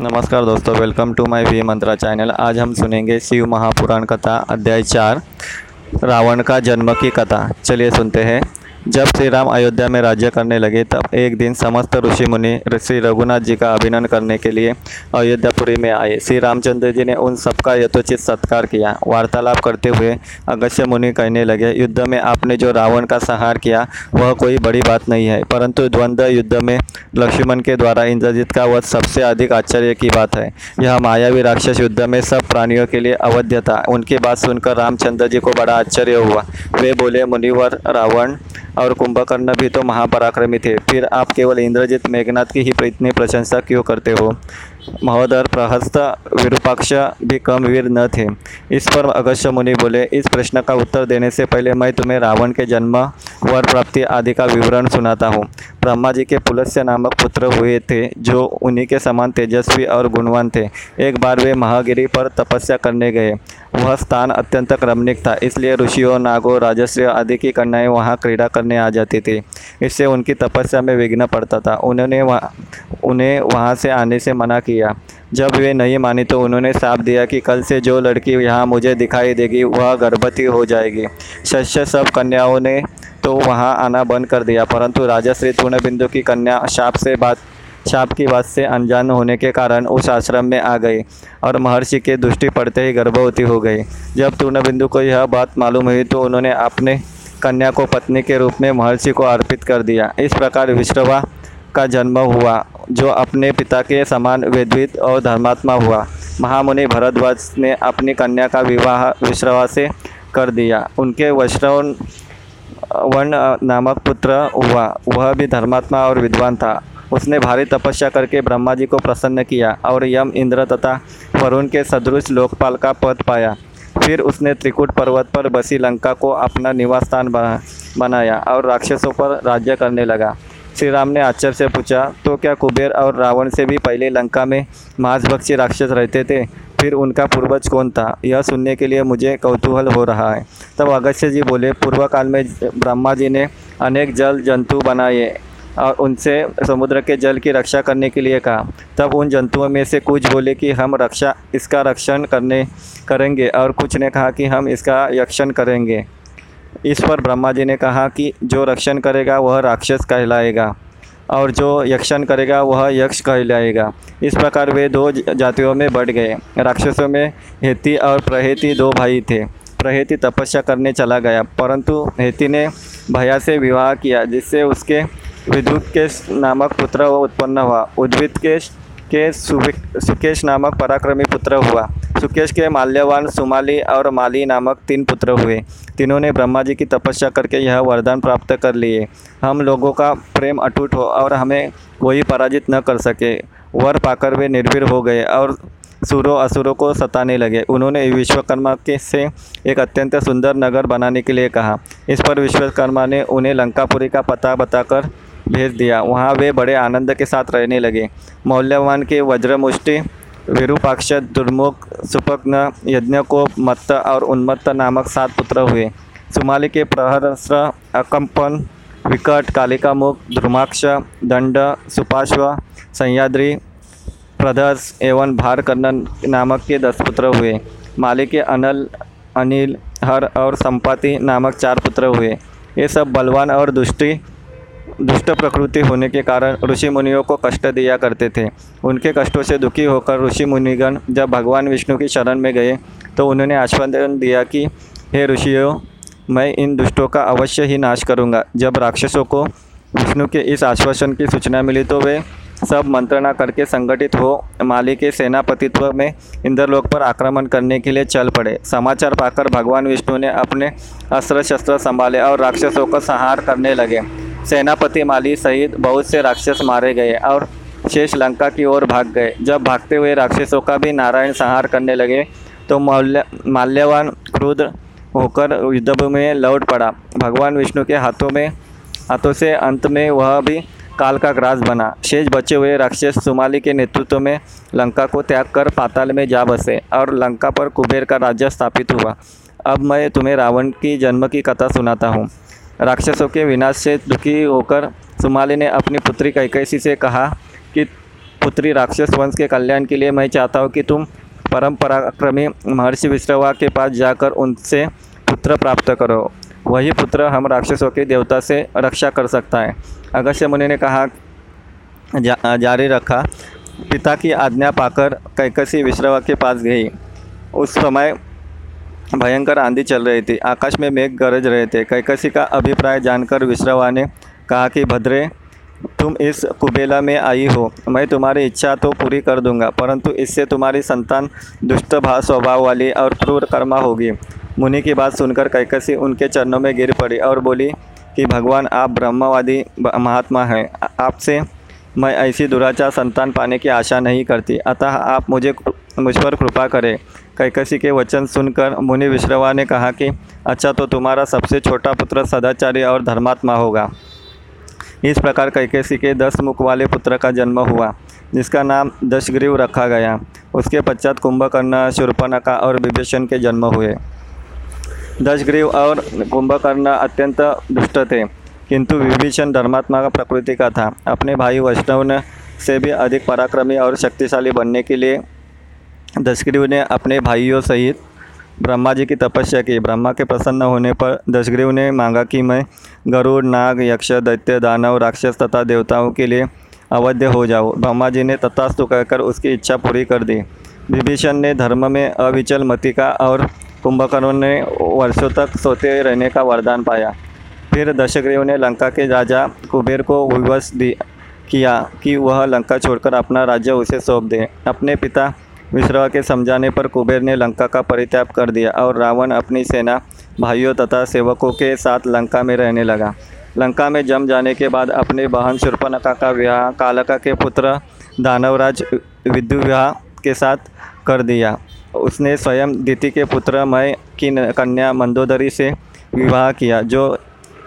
नमस्कार दोस्तों welcome to my V Mantra channel आज हम सुनेंगे शिव महापुराण कथा, अध्याय चार, रावण का जन्म की कथा। चलिए सुनते हैं। जब श्री राम अयोध्या में राज्य करने लगे, तब एक दिन समस्त ऋषि मुनि श्री रघुनाथ जी का अभिनंदन करने के लिए अयोध्यापुरी में आए। श्री रामचंद्र जी ने उन सबका यथोचित सत्कार किया। वार्तालाप करते हुए अगस्त्य मुनि कहने लगे, युद्ध में आपने जो रावण का संहार किया, वह कोई बड़ी बात नहीं है। परंतु द्वंद्व युद्ध में लक्ष्मण के द्वारा इंद्रजीत का वध सबसे अधिक आश्चर्य की बात है। यह मायावी राक्षस युद्ध में सब प्राणियों के लिए अवध्य था। उनकी बात सुनकर रामचंद्र जी को बड़ा आश्चर्य हुआ। वे बोले, मुनिवर रावण और कुंभकर्ण भी तो महापराक्रमी थे। फिर आप केवल इंद्रजीत, मेघनाथ की ही इतनी प्रशंसा क्यों करते हो? महोदर, प्रहस्त विरूपाक्ष भी कम वीर न थे। इस पर अगस्त्य मुनि बोले, इस प्रश्न का उत्तर देने से पहले मैं तुम्हें रावण के जन्म, वर प्राप्ति आदि का विवरण सुनाता हूँ। ब्रह्मा जी के पुलस्य नामक पुत्र हुए थे, जो उन्हीं के समान तेजस्वी और गुणवान थे। एक बार वे महागिरी पर तपस्या करने गए। वह स्थान अत्यंत रमणीक था, इसलिए ऋषियों, नागों, राजस्व आदि की कन्याएँ वहाँ क्रीड़ा करने आ जाती थी। इससे उनकी तपस्या में विघ्न पड़ता था। उन्होंने वहाँ, उन्हें वहाँ से आने से मना किया। जब वे नहीं मानी तो उन्होंने साफ़ दिया कि कल से जो लड़की यहाँ मुझे दिखाई देगी, वह गर्भवती हो जाएगी। शस्य सब कन्याओं ने तो वहाँ आना बंद कर दिया। परंतु राजा श्री तूर्णबिंदु की कन्या शाप से बात शाप की बात से अनजान होने के कारण उस आश्रम में आ गई और महर्षि के दृष्टि पड़ते ही गर्भवती हो गई। जब तूर्णबिंदु को यह बात मालूम हुई तो उन्होंने अपने कन्या को पत्नी के रूप में महर्षि को अर्पित कर दिया। इस प्रकार विश्रवा का जन्म हुआ, जो अपने पिता के समान वेदविद और धर्मात्मा हुआ। महामुनि भरद्वाज ने अपनी कन्या का विवाह विश्रवा से कर दिया। उनके वैष्णव वर्ण नामक पुत्र हुआ। वह भी धर्मात्मा और विद्वान था। उसने भारी तपस्या करके ब्रह्मा जी को प्रसन्न किया और यम इंद्र तथा वरुण के सदृश लोकपाल का पद पाया। फिर उसने त्रिकुट पर्वत पर बसी लंका को अपना निवास स्थान बनाया और राक्षसों पर राज्य करने लगा। श्री राम ने आश्चर्य से पूछा तो क्या कुबेर और रावण से भी पहले लंका में मांसभक्षी राक्षस रहते थे? फिर उनका पूर्वज कौन था? यह सुनने के लिए मुझे कौतूहल हो रहा है। तब अगस्त्य जी बोले पूर्व काल में ब्रह्मा जी ने अनेक जल जंतु बनाए और उनसे समुद्र के जल की रक्षा करने के लिए कहा। तब उन जंतुओं में से कुछ बोले कि हम रक्षा, इसका रक्षण करने, करेंगे और कुछ ने कहा कि हम इसका यक्षण करेंगे। इस पर ब्रह्मा जी ने कहा कि जो रक्षण करेगा, वह राक्षस कहलाएगा। और जो यक्षण करेगा, वह यक्ष कहलाएगा। इस प्रकार वे दो जातियों में बढ़ गए। राक्षसों में हेती और प्रहेती दो भाई थे। प्रहेती तपस्या करने चला गया, परंतु हेती ने भैया से विवाह किया, जिससे उसके विद्युत के नामक पुत्र उत्पन्न हुआ। उद्भिद के के सुकेश नामक पराक्रमी पुत्र हुआ। सुकेश के माल्यवान सुमाली और माली नामक तीन पुत्र हुए। तीनों ने ब्रह्मा जी की तपस्या करके यह वरदान प्राप्त कर लिए। हम लोगों का प्रेम अटूट हो और हमें कोई पराजित न कर सके। वर पाकर वे निर्भीर हो गए और सुरों असुरों को सताने लगे। उन्होंने विश्वकर्मा के से एक अत्यंत सुंदर नगर बनाने के लिए कहा। इस पर विश्वकर्मा ने उन्हें लंकापुरी का पता बताकर भेज दिया। वहाँ वे बड़े आनंद के साथ रहने लगे। मौल्यवान के वज्रमुष्टि, विरूपाक्ष, दुर्मुख, सुपग्न, यज्ञकोप, मत्त और उन्मत्त नामक सात पुत्र हुए। सुमाली के प्रहरस्त्र अकंपन, विकट कालिका मुख ध्रुमाक्ष दंड सुपाश्व सह्याद्री प्रदर्श एवं भारकर्णन नामक के दस पुत्र हुए। माली के अनल, अनिल, हर और संपाति नामक चार पुत्र हुए। ये सब बलवान और दुष्टि दुष्ट प्रकृति होने के कारण ऋषि मुनियों को कष्ट दिया करते थे। उनके कष्टों से दुखी होकर ऋषि मुनिगण जब भगवान विष्णु की शरण में गए तो उन्होंने आश्वासन दिया कि, हे ऋषियों, मैं इन दुष्टों का अवश्य ही नाश करूँगा। जब राक्षसों को विष्णु के इस आश्वासन की सूचना मिली तो वे सब मंत्रणा करके संगठित हो माली के सेनापतित्व में इंद्रलोक पर आक्रमण करने के लिए चल पड़े। समाचार पाकर भगवान विष्णु ने अपने अस्त्र शस्त्र संभाले और राक्षसों का संहार करने लगे। सेनापति माली सहित बहुत से राक्षस मारे गए और शेष लंका की ओर भाग गए। जब भागते हुए राक्षसों का भी नारायण संहार करने लगे तो मौल्य, माल्यवान क्रुद्ध होकर युद्धभूमि में लौट पड़ा। भगवान विष्णु के हाथों में, हाथों से अंत में वह भी काल का ग्रास बना। शेष बचे हुए राक्षस सुमाली के नेतृत्व में लंका को त्याग कर पाताल में जा बसे और लंका पर कुबेर का राज्य स्थापित हुआ। अब मैं तुम्हें रावण की जन्म की कथा सुनाता हूँ। राक्षसों के विनाश से दुखी होकर सुमाली ने अपनी पुत्री कैकैसी से कहा कि पुत्री राक्षस वंश के कल्याण के लिए मैं चाहता हूँ कि तुम परम पराक्रमी महर्षि विश्रवा के पास जाकर उनसे पुत्र प्राप्त करो। वही पुत्र हम राक्षसों के देवता से रक्षा कर सकता है। अगस्त्य मुनि ने कहा जा, जारी रखा। पिता की आज्ञा पाकर कैकसी विश्रवा के पास गई। उस समय भयंकर आंधी चल रही थी। आकाश में मेघ गरज रहे थे। कैकसी का अभिप्राय जानकर विश्रवा ने कहा कि, भद्रे, तुम इस कुबेला में आई हो। मैं तुम्हारी इच्छा तो पूरी कर दूँगा, परंतु इससे तुम्हारी संतान दुष्ट भाव स्वभाव वाली और क्रूर कर्मा होगी। मुनि की बात सुनकर कैकसी उनके चरणों में गिर पड़ी और बोली कि, भगवान, आप ब्रह्मवादी महात्मा हैं। आपसे मैं ऐसी दुराचार संतान पाने की आशा नहीं करती। अतः आप मुझे, मुझ पर कृपा करें। कैकसी के वचन सुनकर मुनि विश्रवा ने कहा कि अच्छा तो तुम्हारा सबसे छोटा पुत्र सदाचारी और धर्मात्मा होगा। इस प्रकार कैकेसी के दस मुख वाले पुत्र का जन्म हुआ, जिसका नाम दशग्रीव रखा गया। उसके पश्चात कुंभकर्ण शूर्पणखा और विभीषण के जन्म हुए। दशग्रीव और कुंभकर्ण अत्यंत दुष्ट थे, किंतु विभीषण धर्मात्मा का प्रकृति का था। अपने भाई वैष्णव से भी अधिक पराक्रमी और शक्तिशाली बनने के लिए दशग्रीव ने अपने भाइयों सहित ब्रह्मा जी की तपस्या की। ब्रह्मा के प्रसन्न होने पर दशग्रीव ने मांगा कि मैं गरुड़, नाग, यक्ष, दैत्य, दानव, राक्षस तथा देवताओं के लिए अवध्य हो जाऊँ। ब्रह्मा जी ने तथास्तु कहकर उसकी इच्छा पूरी कर दी। विभीषण ने धर्म में अविचल मति का और कुंभकर्ण ने वर्षों तक सोते रहने का वरदान पाया। फिर दशग्रीव ने लंका के राजा कुबेर को विवश किया कि वह लंका छोड़कर अपना राज्य उसे सौंप दे। अपने पिता विश्रवा के समझाने पर कुबेर ने लंका का परित्याग कर दिया और रावण अपनी सेना, भाइयों तथा सेवकों के साथ लंका में रहने लगा। लंका में जम जाने के बाद अपने बहन शूर्पणखा का विवाह कालका के पुत्र दानवराज विद्युविवाह के साथ कर दिया। उसने स्वयं दिति के पुत्र मय की कन्या मंदोदरी से विवाह किया, जो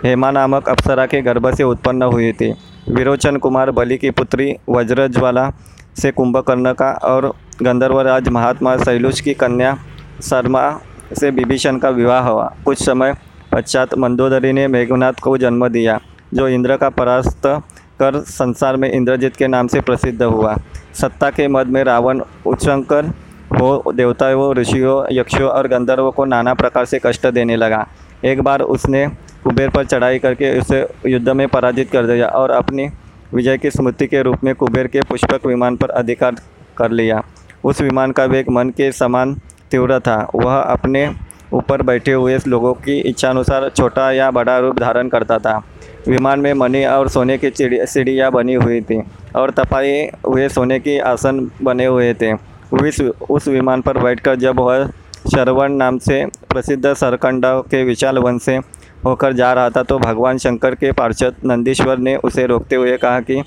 हेमा नामक अप्सरा के गर्भ से उत्पन्न हुई थी। विरोचन कुमार बलि की पुत्री वज्रज्वाला से कुंभकर्ण का और गंधर्वराज महात्मा शैलुष की कन्या शर्मा से विभीषण का विवाह हुआ। कुछ समय पश्चात मंदोदरी ने मेघनाथ को जन्म दिया, जो इंद्र का परास्त कर संसार में इंद्रजीत के नाम से प्रसिद्ध हुआ। सत्ता के मद में रावण उच्चंकर हो, देवताओं, ऋषियों, यक्षों और गंधर्वों को नाना प्रकार से कष्ट देने लगा। एक बार उसने कुबेर पर चढ़ाई करके उसे युद्ध में पराजित कर दिया और अपनी विजय की स्मृति के रूप में कुबेर के पुष्पक विमान पर अधिकार कर लिया। उस विमान का वेग मन के समान तीव्र था। वह अपने ऊपर बैठे हुए लोगों की इच्छानुसार छोटा या बड़ा रूप धारण करता था। विमान में मनी और सोने की सीढ़ियाँ बनी हुई थी और तपाए हुए सोने के आसन बने हुए थे। उस उस विमान पर बैठकर जब वह श्रवण नाम से प्रसिद्ध सरकंडा के विशाल वन से होकर जा रहा था तो भगवान शंकर के पार्षद नंदीश्वर ने उसे रोकते हुए कहा कि,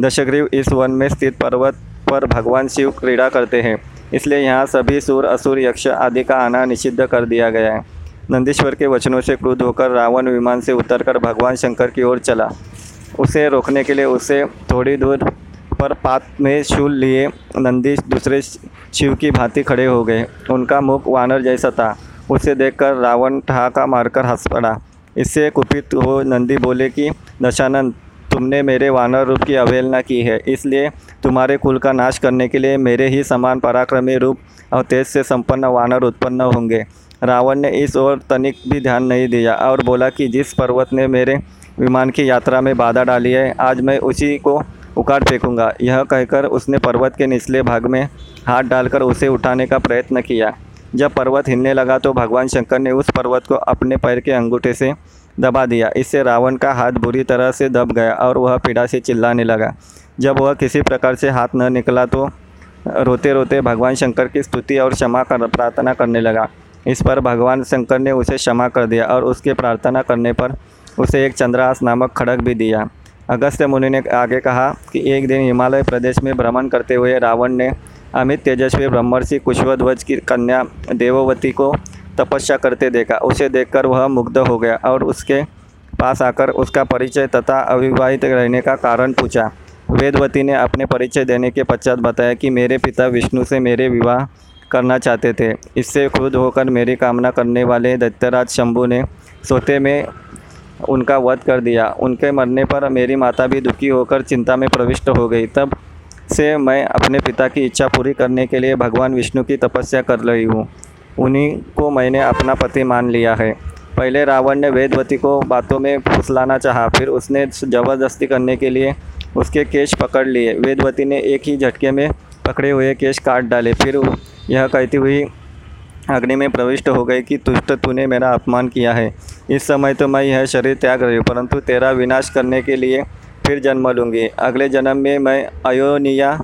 दशग्रीव, इस वन में स्थित पर्वत पर भगवान शिव क्रीड़ा करते हैं। इसलिए यहाँ सभी सुर, असुर, यक्ष आदि का आना निषिद्ध कर दिया गया है। नंदीश्वर के वचनों से क्रुद्ध होकर रावण विमान से उतरकर भगवान शंकर की ओर चला। उसे रोकने के लिए उसे थोड़ी दूर पर पात में शूल लिए नंदी दूसरे शिव की भांति खड़े हो गए। उनका मुख वानर जैसा था। उसे देखकर रावण ठहाका मारकर हंस पड़ा। इससे कुपित हो नंदी बोले कि, दशानंद तुमने मेरे वानर रूप की अवहेलना की है। इसलिए तुम्हारे कुल का नाश करने के लिए मेरे ही समान पराक्रमी रूप और तेज से संपन्न वानर उत्पन्न होंगे। रावण ने इस ओर तनिक भी ध्यान नहीं दिया और बोला कि जिस पर्वत ने मेरे विमान की यात्रा में बाधा डाली है, आज मैं उसी को उखाड़ फेंकूँगा। यह कहकर उसने पर्वत के निचले भाग में हाथ डालकर उसे उठाने का प्रयत्न किया। जब पर्वत हिलने लगा तो भगवान शंकर ने उस पर्वत को अपने पैर के अंगूठे से दबा दिया। इससे रावण का हाथ बुरी तरह से दब गया और वह पीड़ा से चिल्लाने लगा। जब वह किसी प्रकार से हाथ न निकला तो रोते रोते भगवान शंकर की स्तुति और क्षमा कर प्रार्थना करने लगा। इस पर भगवान शंकर ने उसे क्षमा कर दिया और उसके प्रार्थना करने पर उसे एक चंद्रास नामक खड़क भी दिया। अगस्त्य मुनि ने आगे कहा कि एक दिन हिमालय प्रदेश में भ्रमण करते हुए रावण ने अमित तेजस्वी ब्रह्मर्षि कुशवध्वज की कन्या देववती को तपस्या करते देखा। उसे देखकर वह मुग्ध हो गया और उसके पास आकर उसका परिचय तथा अविवाहित रहने का कारण पूछा। वेदवती ने अपने परिचय देने के पश्चात बताया कि मेरे पिता विष्णु से मेरे विवाह करना चाहते थे। इससे खुद होकर मेरी कामना करने वाले दैत्यराज शंभु ने सोते में उनका वध कर दिया। उनके मरने पर मेरी माता भी दुखी होकर चिंता में प्रविष्ट हो गई। तब से मैं अपने पिता की इच्छा पूरी करने के लिए भगवान विष्णु की तपस्या कर रही हूँ। उन्हीं को मैंने अपना पति मान लिया है। पहले रावण ने वेदवती को बातों में फुसलाना चाहा, फिर उसने ज़बरदस्ती करने के लिए उसके केश पकड़ लिए। वेदवती ने एक ही झटके में पकड़े हुए केश काट डाले। फिर यह कहती हुई अग्नि में प्रविष्ट हो गई कि, तुष्ट, तूने मेरा अपमान किया है। इस समय तो मैं यह शरीर त्याग रही हूँ, परंतु तेरा विनाश करने के लिए फिर जन्म लूँगी। अगले जन्म में मैं अयोनिया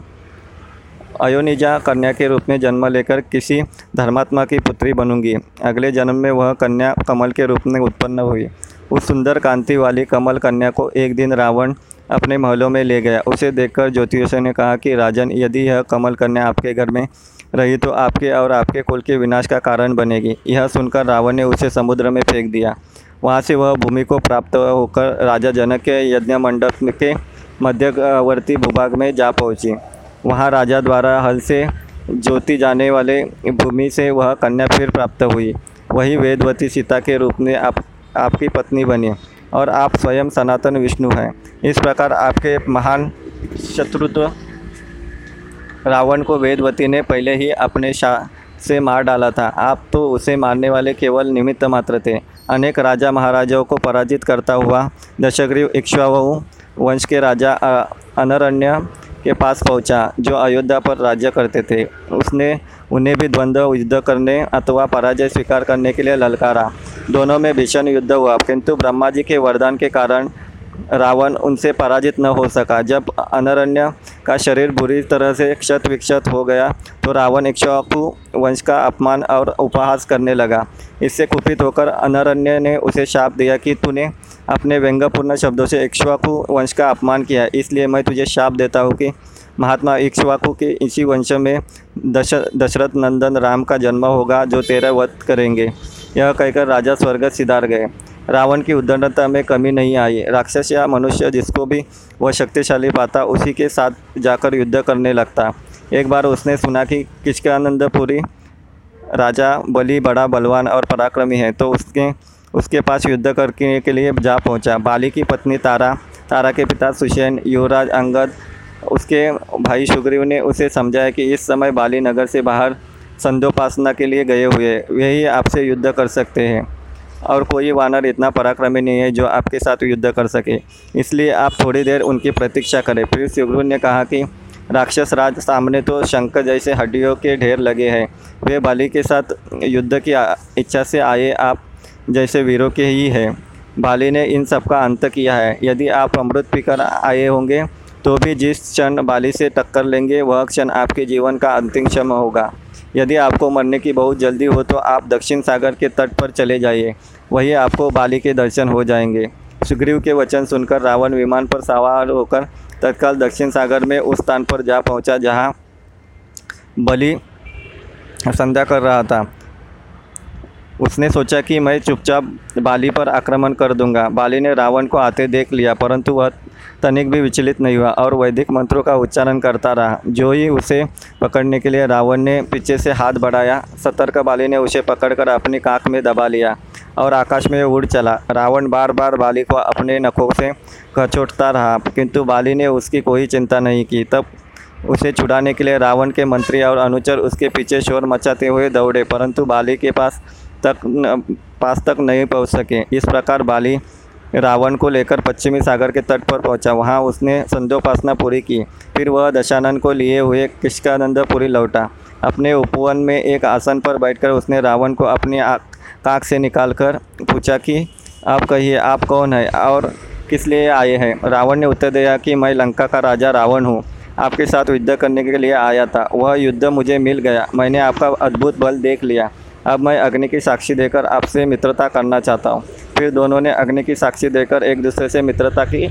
अयोनिजा कन्या के रूप में जन्म लेकर किसी धर्मात्मा की पुत्री बनूँगी। अगले जन्म में वह कन्या कमल के रूप में उत्पन्न हुई। उस सुंदर कांति वाली कमल कन्या को एक दिन रावण अपने महलों में ले गया। उसे देखकर ज्योतिषों ने कहा कि, राजन, यदि यह कमल कन्या आपके घर में रही तो आपके और आपके कुल के विनाश का कारण बनेगी। यह सुनकर रावण ने उसे समुद्र में फेंक दिया। वहाँ से वह भूमि को प्राप्त होकर राजा जनक के यज्ञ मंडप के मध्यवर्ती भूभाग में जा पहुँची। वहाँ राजा द्वारा हल से जोती जाने वाले भूमि से वह कन्या फिर प्राप्त हुई। वही वेदवती सीता के रूप में आप, आपकी पत्नी बनी और आप स्वयं सनातन विष्णु हैं। इस प्रकार आपके महान शत्रुत्व रावण को वेदवती ने पहले ही अपने शाह से मार डाला था। आप तो उसे मारने वाले केवल निमित्त मात्र थे। अनेक राजा महाराजाओं को पराजित करता हुआ दशग्रीव इक्ष्वाहु वंश के राजा अनरण्य के पास पहुँचा, जो अयोध्या पर राज्य करते थे। उसने उन्हें भी द्वंद्व, युद्ध करने अथवा पराजय स्वीकार करने के लिए ललकारा। दोनों में भीषण युद्ध हुआ, किंतु ब्रह्मा जी के वरदान के कारण रावण उनसे पराजित न हो सका। जब अनरण्य का शरीर बुरी तरह से क्षत विक्षत हो गया तो रावण इक्ष्वाकु वंश का अपमान और उपहास करने लगा। इससे कुपित होकर अनरण्य ने उसे शाप दिया कि तूने अपने व्यंग्यपूर्ण शब्दों से इक्ष्वाकु वंश का अपमान किया। इसलिए मैं तुझे शाप देता हूँ कि महात्मा इक्ष्वाकु के इसी वंश में दश, दशरथ नंदन राम का जन्म होगा जो तेरा वध करेंगे। यह कहकर राजा स्वर्ग सिधार गए। रावण की उद्दंडता में कमी नहीं आई। राक्षस या मनुष्य जिसको भी वह शक्तिशाली पाता, उसी के साथ जाकर युद्ध करने लगता। एक बार उसने सुना कि किचकानंदपुरी राजा बलि बड़ा बलवान और पराक्रमी है तो उसके उसके पास युद्ध करने के लिए जा पहुँचा। बाली की पत्नी तारा तारा के पिता सुशैन, युवराज अंगद, उसके भाई सुग्रीव ने उसे समझाया कि इस समय बाली नगर से बाहर संध्योपासना के लिए गए हुए, वे ही आपसे युद्ध कर सकते हैं। और कोई वानर इतना पराक्रमी नहीं है जो आपके साथ युद्ध कर सके। इसलिए आप थोड़ी देर उनकी प्रतीक्षा करें। फिर सुग्रीव ने कहा कि, राक्षस राज सामने तो शंकर जैसे हड्डियों के ढेर लगे हैं। वे बाली के साथ युद्ध की इच्छा से आए आप जैसे वीरों के ही हैं। बाली ने इन सब का अंत किया है। यदि आप अमृत पीकर आए होंगे तो भी जिस क्षण बाली से टक्कर लेंगे, वह क्षण आपके जीवन का अंतिम क्षण होगा। यदि आपको मरने की बहुत जल्दी हो तो आप दक्षिण सागर के तट पर चले जाइए। वहीं आपको बाली के दर्शन हो जाएँगे। सुग्रीव के वचन सुनकर रावण विमान पर सवार होकर तत्काल दक्षिण सागर में उस स्थान पर जा पहुँचा जहाँ बलि संध्या कर रहा था। उसने सोचा कि मैं चुपचाप बाली पर आक्रमण कर दूँगा। बाली ने रावण को आते देख लिया, परंतु वह तनिक भी विचलित नहीं हुआ और वैदिक मंत्रों का उच्चारण करता रहा। जो ही उसे पकड़ने के लिए रावण ने पीछे से हाथ बढ़ाया, सतर्क बाली ने उसे पकड़कर अपनी काख में दबा लिया और आकाश में उड़ चला। रावण बार बार बाली को अपने नखों से खचोटता रहा, किंतु बाली ने उसकी कोई चिंता नहीं की। तब उसे छुड़ाने के लिए रावण के मंत्री और अनुचर उसके पीछे शोर मचाते हुए दौड़े, परंतु बाली के पास तक पास तक नहीं पहुँच सके। इस प्रकार बाली रावण को लेकर पश्चिमी सागर के तट पर पहुँचा। वहाँ उसने संध्योपासना पूरी की। फिर वह दशानंद को लिए हुए किशकानंदपुरी लौटा। अपने उपवन में एक आसन पर बैठकर उसने रावण को अपनी काख से निकालकर पूछा कि, आप कहिए, आप कौन है और किस लिए आए हैं? रावण ने उत्तर दिया कि, मैं लंका का राजा रावण हूँ। आपके साथ युद्ध करने के लिए आया था। वह युद्ध मुझे मिल गया। मैंने आपका अद्भुत बल देख लिया। अब मैं अग्नि की साक्षी देकर आपसे मित्रता करना चाहता हूँ। फिर दोनों ने अग्नि की साक्षी देकर एक दूसरे से मित्रता की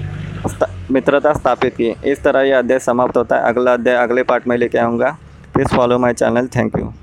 मित्रता स्थापित की। इस तरह यह अध्याय समाप्त होता है। अगला अध्याय अगले पार्ट में लेके आऊँगा। Please follow my channel. Thank you.